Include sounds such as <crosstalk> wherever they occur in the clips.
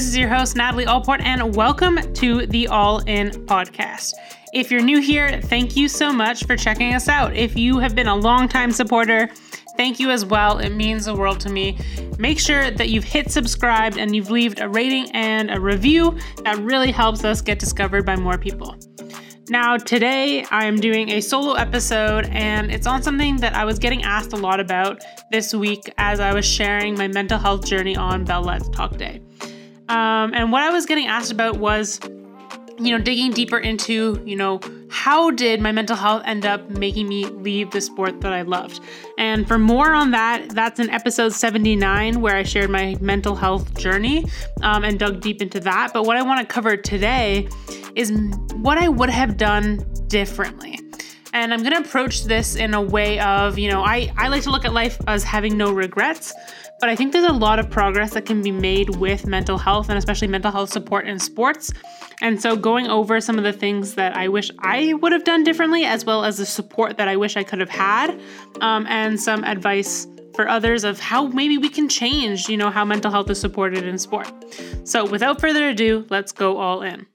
This is your host, Natalie Allport, and welcome to the All In podcast. If you're new here, thank you so much for checking us out. If you have been a longtime supporter, thank you as well. It means the world to me. Make sure that you've hit subscribe and you've left a rating and a review. That really helps us get discovered by more people. Now, today I'm doing a solo episode, and it's on something that I was getting asked a lot about this week as I was sharing my mental health journey on Bell Let's Talk Day. Um, and what I was getting asked about was, you know, digging deeper into, you know, how did my mental health end up making me leave the sport that I loved? And for more on that, that's in episode 79 where I shared my mental health journey um, and dug deep into that. But what I want to cover today is what I would have done differently. And I'm going to approach this in a way of, you know, I, I like to look at life as having no regrets, but I think there's a lot of progress that can be made with mental health and especially mental health support in sports. And so going over some of the things that I wish I would have done differently, as well as the support that I wish I could have had, um, and some advice for others of how maybe we can change, you know, how mental health is supported in sport. So without further ado, let's go all in.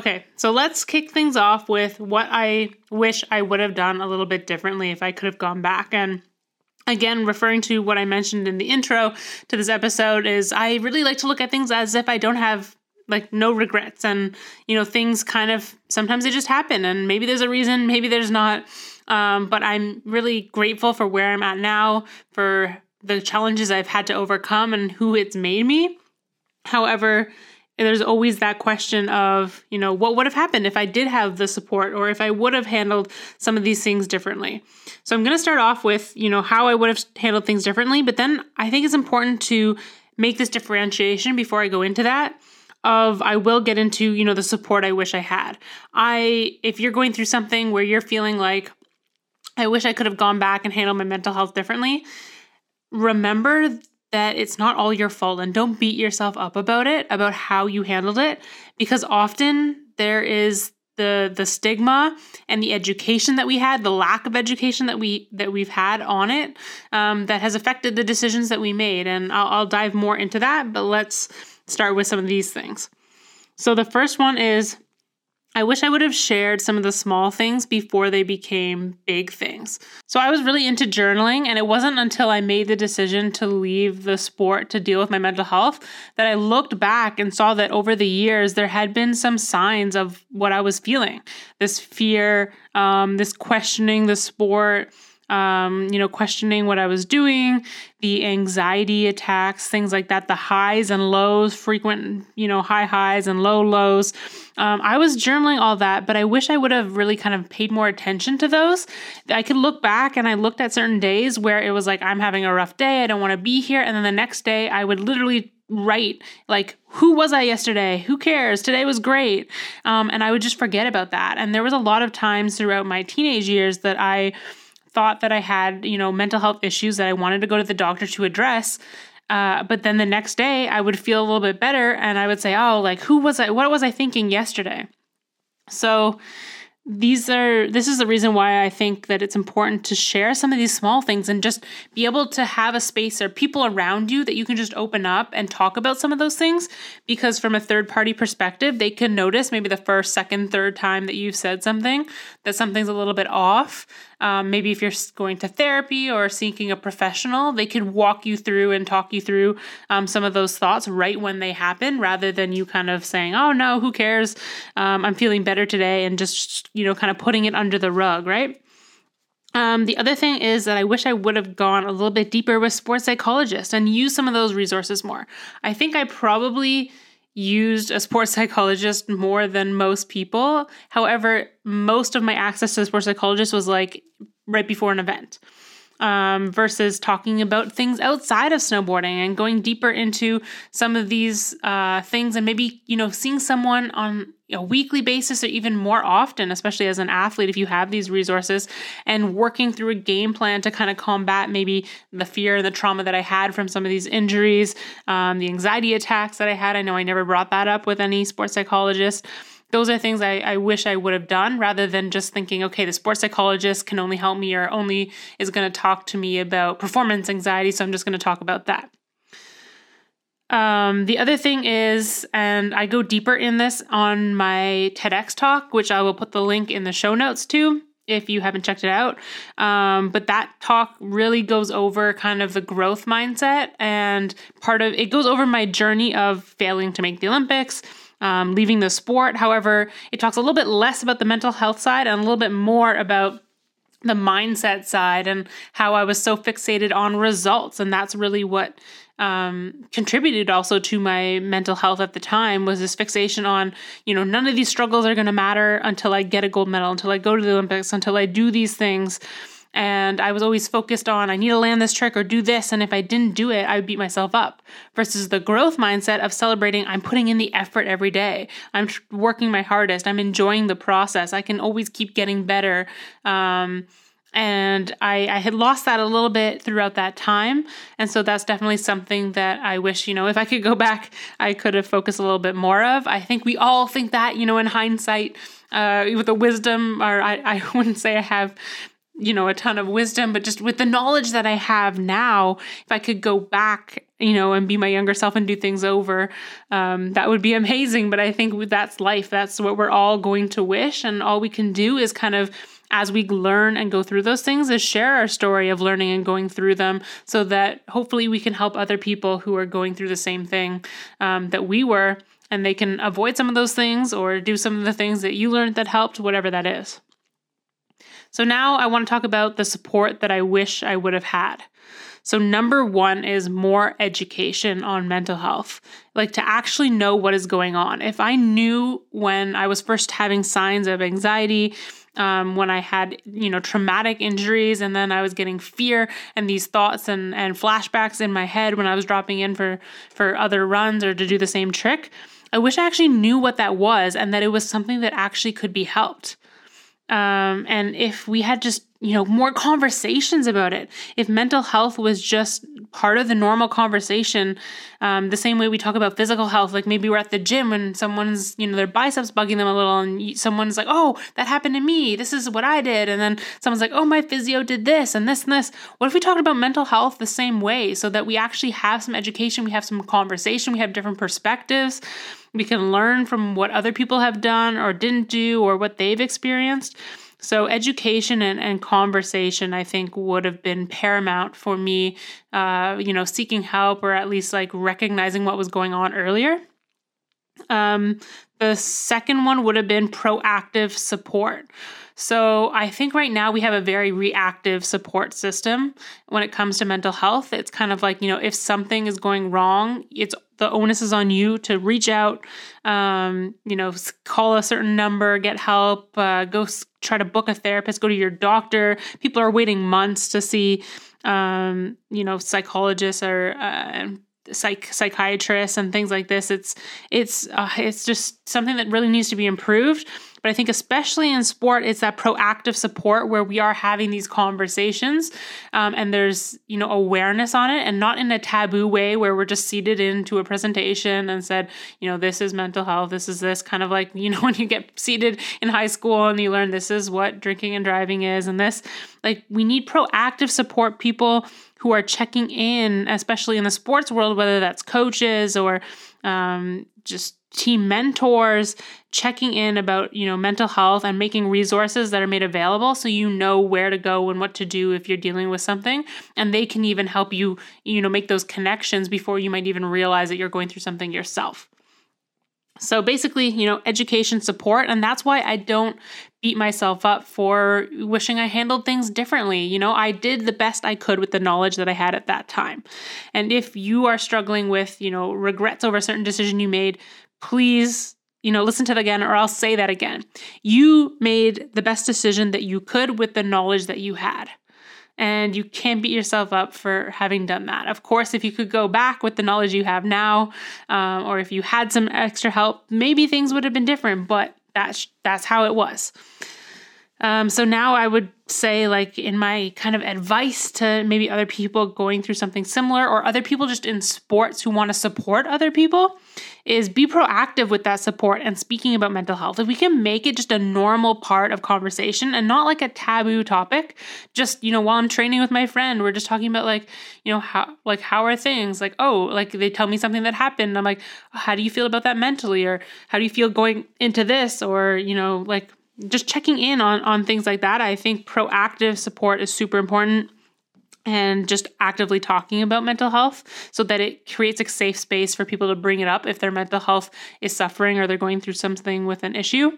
Okay, so let's kick things off with what I wish I would have done a little bit differently if I could have gone back. And again, referring to what I mentioned in the intro to this episode, is I really like to look at things as if I don't have like no regrets. And you know things kind of sometimes they just happen and maybe there's a reason maybe there's not. Um, but i'm really grateful for where i'm at now for the challenges i've had to overcome and who it's made me. However there's always that question of, you know, what would have happened if I did have the support or if I would have handled some of these things differently. So I'm going to start off with, you know, how I would have handled things differently, but then I think it's important to make this differentiation before I go into that of I will get into, you know, the support I wish I had. I if you're going through something where you're feeling like I wish I could have gone back and handled my mental health differently, remember that it's not all your fault and don't beat yourself up about it, about how you handled it, because often there is the the stigma and the education that we had, the lack of education that we that we've had on it, um, that has affected the decisions that we made. And I'll, I'll dive more into that, but let's start with some of these things. So the first one is I wish I would have shared some of the small things before they became big things. So I was really into journaling, and it wasn't until I made the decision to leave the sport to deal with my mental health that I looked back and saw that over the years there had been some signs of what I was feeling this fear, um, this questioning the sport um, you know, questioning what I was doing, the anxiety attacks, things like that, the highs and lows, frequent, you know, high highs and low lows. Um, I was journaling all that, but I wish I would have really kind of paid more attention to those. I could look back and I looked at certain days where it was like, I'm having a rough day, I don't want to be here. And then the next day, I would literally write like who was i yesterday who cares today was great um, and i would just forget about that and there was a lot of times throughout my teenage years that i thought that I had, you know, mental health issues that I wanted to go to the doctor to address. Uh, but then the next day I would feel a little bit better and I would say, oh, like, who was I? What was I thinking yesterday? So, these are this is the reason why I think that it's important to share some of these small things and just be able to have a space or people around you that you can just open up and talk about some of those things because from a third party perspective they can notice maybe the first second third time that you've said something that something's a little bit off um, maybe if you're going to therapy or seeking a professional, they can walk you through and talk you through um, some of those thoughts right when they happen, rather than you kind of saying, "Oh no, who cares? Um, I'm feeling better today," and just you know, kind of putting it under the rug, right? Um, the other thing is that I wish I would have gone a little bit deeper with sports psychologists and used some of those resources more. I think I probably used a sports psychologist more than most people. However, most of my access to the sports psychologist was like right before an event. Um, versus talking about things outside of snowboarding and going deeper into some of these uh, things and maybe you know seeing someone on a weekly basis or even more often especially as an athlete if you have these resources and working through a game plan to kind of combat maybe the fear and the trauma that i had from some of these injuries um, the anxiety attacks that i had. I know i never brought that up with any sports psychologist those are things I, I wish I would have done rather than just thinking, okay, the sports psychologist can only help me or only is going to talk to me about performance anxiety. So I'm just going to talk about that. Um, the other thing is, and I go deeper in this on my TEDx talk, which I will put the link in the show notes to if you haven't checked it out. Um, but that talk really goes over kind of the growth mindset and part of it goes over my journey of failing to make the Olympics um, leaving the sport. However, it talks a little bit less about the mental health side and a little bit more about the mindset side and how I was so fixated on results. And that's really what um, contributed also to my mental health at the time was this fixation on, you know, none of these struggles are going to matter until I get a gold medal, until I go to the Olympics, until I do these things. And I was always focused on, I need to land this trick or do this. And if I didn't do it, I would beat myself up. Versus the growth mindset of celebrating, I'm putting in the effort every day. I'm working my hardest. I'm enjoying the process. I can always keep getting better. Um, and I, I had lost that a little bit throughout that time and so that's definitely something that i wish you know if i could go back i could have focused a little bit more of i think we all think that you know in hindsight uh, with the wisdom or I, I <laughs> wouldn't say i have you know, a ton of wisdom, but just with the knowledge that I have now, if I could go back, you know, and be my younger self and do things over, um, that would be amazing. But I think that's life. That's what we're all going to wish. And all we can do is kind of, as we learn and go through those things, is share our story of learning and going through them so that hopefully we can help other people who are going through the same thing um, that we were. And they can avoid some of those things or do some of the things that you learned that helped, whatever that is. So now I want to talk about the support that I wish I would have had. So, number one is more education on mental health, like to actually know what is going on. If I knew when I was first having signs of anxiety, um, when I had, you know, traumatic injuries, and then I was getting fear and these thoughts and, and flashbacks in my head when I was dropping in for, for other runs or to do the same trick, I wish I actually knew what that was and that it was something that actually could be helped. Um, and if we had just you know more conversations about it if mental health was just part of the normal conversation um, the same way we talk about physical health like maybe we're at the gym and someone's you know their biceps bugging them a little and someone's like oh that happened to me. This is what i did. And then someone's like oh my physio did this and this and this. What if we talked about mental health the same way so that we actually have some education we have some conversation we have different perspectives we can learn from what other people have done or didn't do or what they've experienced. So, education and, and conversation, I think, would have been paramount for me, uh, you know, seeking help or at least like recognizing what was going on earlier. Um, the second one would have been proactive support. So I think right now we have a very reactive support system when it comes to mental health. It's kind of like, you know, if something is going wrong, it's the onus is on you to reach out, um, you know, call a certain number, get help, uh, go try to book a therapist, go to your doctor. People are waiting months to see, um, you know, psychologists or uh, psych psychiatrists and things like this. It's it's uh, it's just something that really needs to be improved. But I think, especially in sport, it's that proactive support where we are having these conversations um, and there's, you know, awareness on it and not in a taboo way where we're just seated into a presentation and said, you know, this is mental health, this is this kind of like, <laughs> you know, when you get seated in high school and you learn this is what drinking and driving is and this, like, we need proactive support people who are checking in, especially in the sports world, whether that's coaches or um, just team mentors checking in about you know mental health and making resources that are made available so you know where to go and what to do if you're dealing with something and they can even help you you know make those connections before you might even realize that you're going through something yourself so basically, you know, education support. And that's why I don't beat myself up for wishing I handled things differently. You know, I did the best I could with the knowledge that I had at that time. And if you are struggling with, you know, regrets over a certain decision you made, please you know, listen to that again, or I'll say that again. You made the best decision that you could with the knowledge that you had. and you can't beat yourself up for having done that. Of course, if you could go back with the knowledge you have now, um, or if you had some extra help, maybe things would have been different, but that's that's how it was. Um, so now I would say, like, in my kind of advice to maybe other people going through something similar or other people just in sports who want to support other people, is be proactive with that support and speaking about mental health. If we can make it just a normal part of conversation and not like a taboo topic, just, you know, while I'm training with my friend, we're just talking about like, you know, how, like, how are things? Like, oh, like they tell me something that happened. I'm like, how do you feel about that mentally? Or how do you feel going into this? Or, you know, like, just checking in on on things like that. I think proactive support is super important and just actively talking about mental health so that it creates a safe space for people to bring it up if their mental health is suffering or they're going through something with an issue.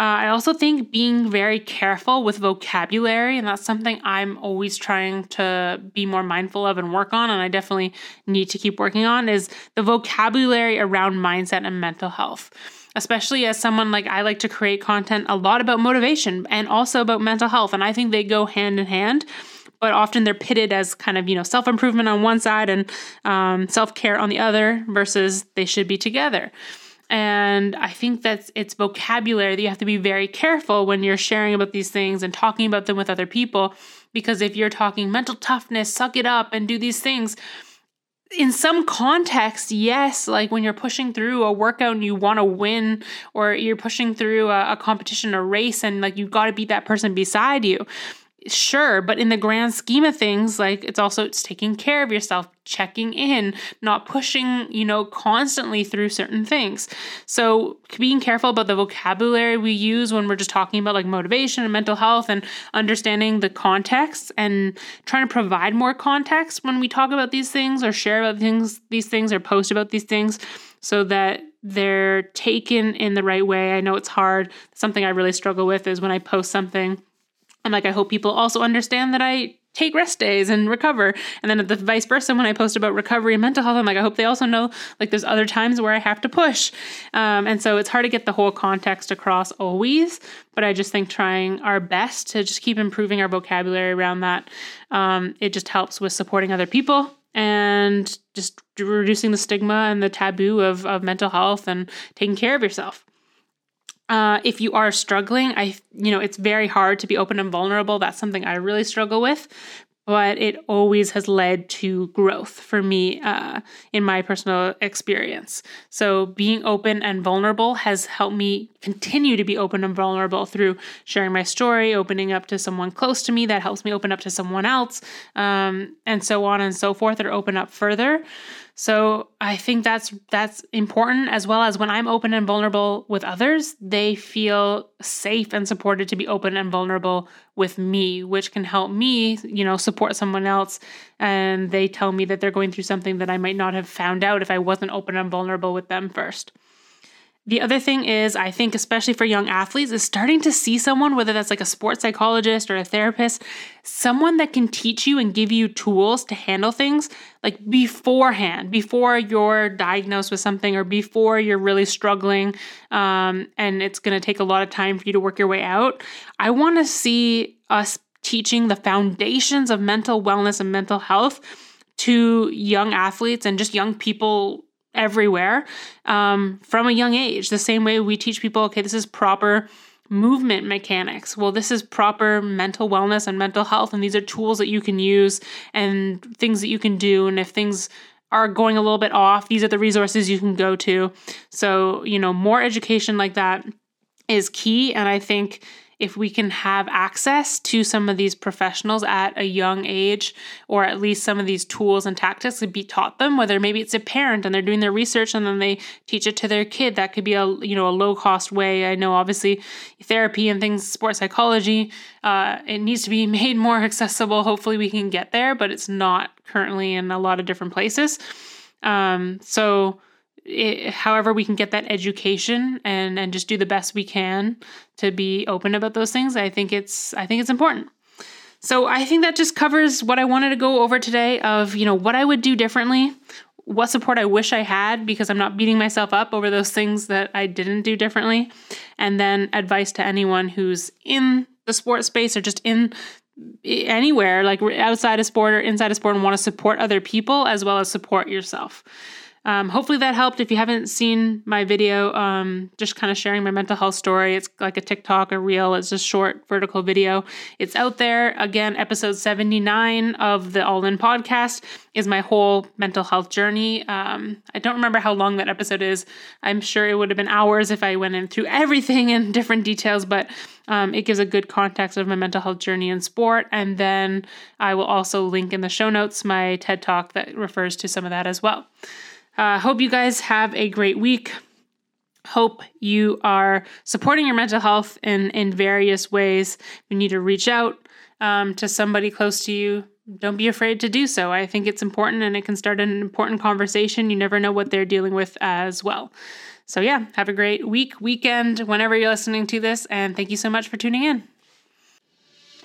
Uh, I also think being very careful with vocabulary, and that's something I'm always trying to be more mindful of and work on, and I definitely need to keep working on, is the vocabulary around mindset and mental health especially as someone like I like to create content a lot about motivation and also about mental health. And I think they go hand in hand. But often they're pitted as kind of, you know, self improvement on one side and um, self care on the other versus they should be together. And I think that it's vocabulary that you have to be very careful when you're sharing about these things and talking about them with other people. Because if you're talking mental toughness, suck it up, and do these things, in some context, yes, like when you're pushing through a workout and you want to win, or you're pushing through a, a competition, a race, and like you've got to beat that person beside you sure but in the grand scheme of things like it's also it's taking care of yourself checking in not pushing you know constantly through certain things. So being careful about the vocabulary we use when we're just talking about like motivation and mental health and understanding the context and trying to provide more context when we talk about these things or share about things these things or post about these things so that they're taken in the right way. I know it's hard. Something i really struggle with is when i post something I'm like, I hope people also understand that I take rest days and recover. And then the vice versa, when I post about recovery and mental health, I'm like, I hope they also know like there's other times where I have to push. Um, and so it's hard to get the whole context across always, but I just think trying our best to just keep improving our vocabulary around that, um, it just helps with supporting other people and just reducing the stigma and the taboo of, of mental health and taking care of yourself. Uh, if you are struggling, I you know it's very hard to be open and vulnerable. That's something I really struggle with, but it always has led to growth for me uh, in my personal experience. So being open and vulnerable has helped me continue to be open and vulnerable through sharing my story, opening up to someone close to me that helps me open up to someone else, um, and so on and so forth, or open up further. So I think that's that's important as well as when I'm open and vulnerable with others, they feel safe and supported to be open and vulnerable with me, which can help me, you know, support someone else and they tell me that they're going through something that I might not have found out if I wasn't open and vulnerable with them first. The other thing is, I think, especially for young athletes, is starting to see someone, whether that's like a sports psychologist or a therapist, someone that can teach you and give you tools to handle things like beforehand, before you're diagnosed with something or before you're really struggling um, and it's going to take a lot of time for you to work your way out. I want to see us teaching the foundations of mental wellness and mental health to young athletes and just young people everywhere um, from a young age. The same way we teach people, okay, this is proper movement mechanics. Well, this is proper mental wellness and mental health, and these are tools that you can use and things that you can do. And if things are going a little bit off, these are the resources you can go to. So, you know, more education like that is key. And I think if we can have access to some of these professionals at a young age, or at least some of these tools and tactics to be taught them, whether maybe it's a parent and they're doing their research and then they teach it to their kid, that could be a you know a low cost way. I know obviously therapy and things, sports psychology, uh, it needs to be <laughs> made more accessible. Hopefully we can get there, but it's not currently in a lot of different places. Um, so it, however we can get that education and and just do the best we can to be open about those things i think it's i think it's important so i think that just covers what i wanted to go over today of you know what i would do differently what support i wish i had because i'm not beating myself up over those things that i didn't do differently and then advice to anyone who's in the sports space or just in anywhere, like outside of sport or inside of sport, and want to support other people as well as support yourself. Um, hopefully that helped. If you haven't seen my video, um, just kind of sharing my mental health story, it's like a TikTok, a reel. It's a short vertical video. It's out there. Again, episode 79 of the All In podcast is my whole mental health journey. Um, I don't remember how long that episode is. I'm sure it would have been hours if I went in through <laughs> everything in different details, but um, it gives a good context of my mental health journey in sport. And then I will also link in the show notes my TED Talk that refers to some of that as well. Uh, hope you guys have a great week. Hope you are supporting your mental health in, in various ways. you need to reach out um, to somebody close to you, don't be afraid to do so. I think it's important and it can start an important conversation. You never know what they're dealing with as well. So, yeah, have a great week, weekend, whenever you're listening to this, and thank you so much for tuning in.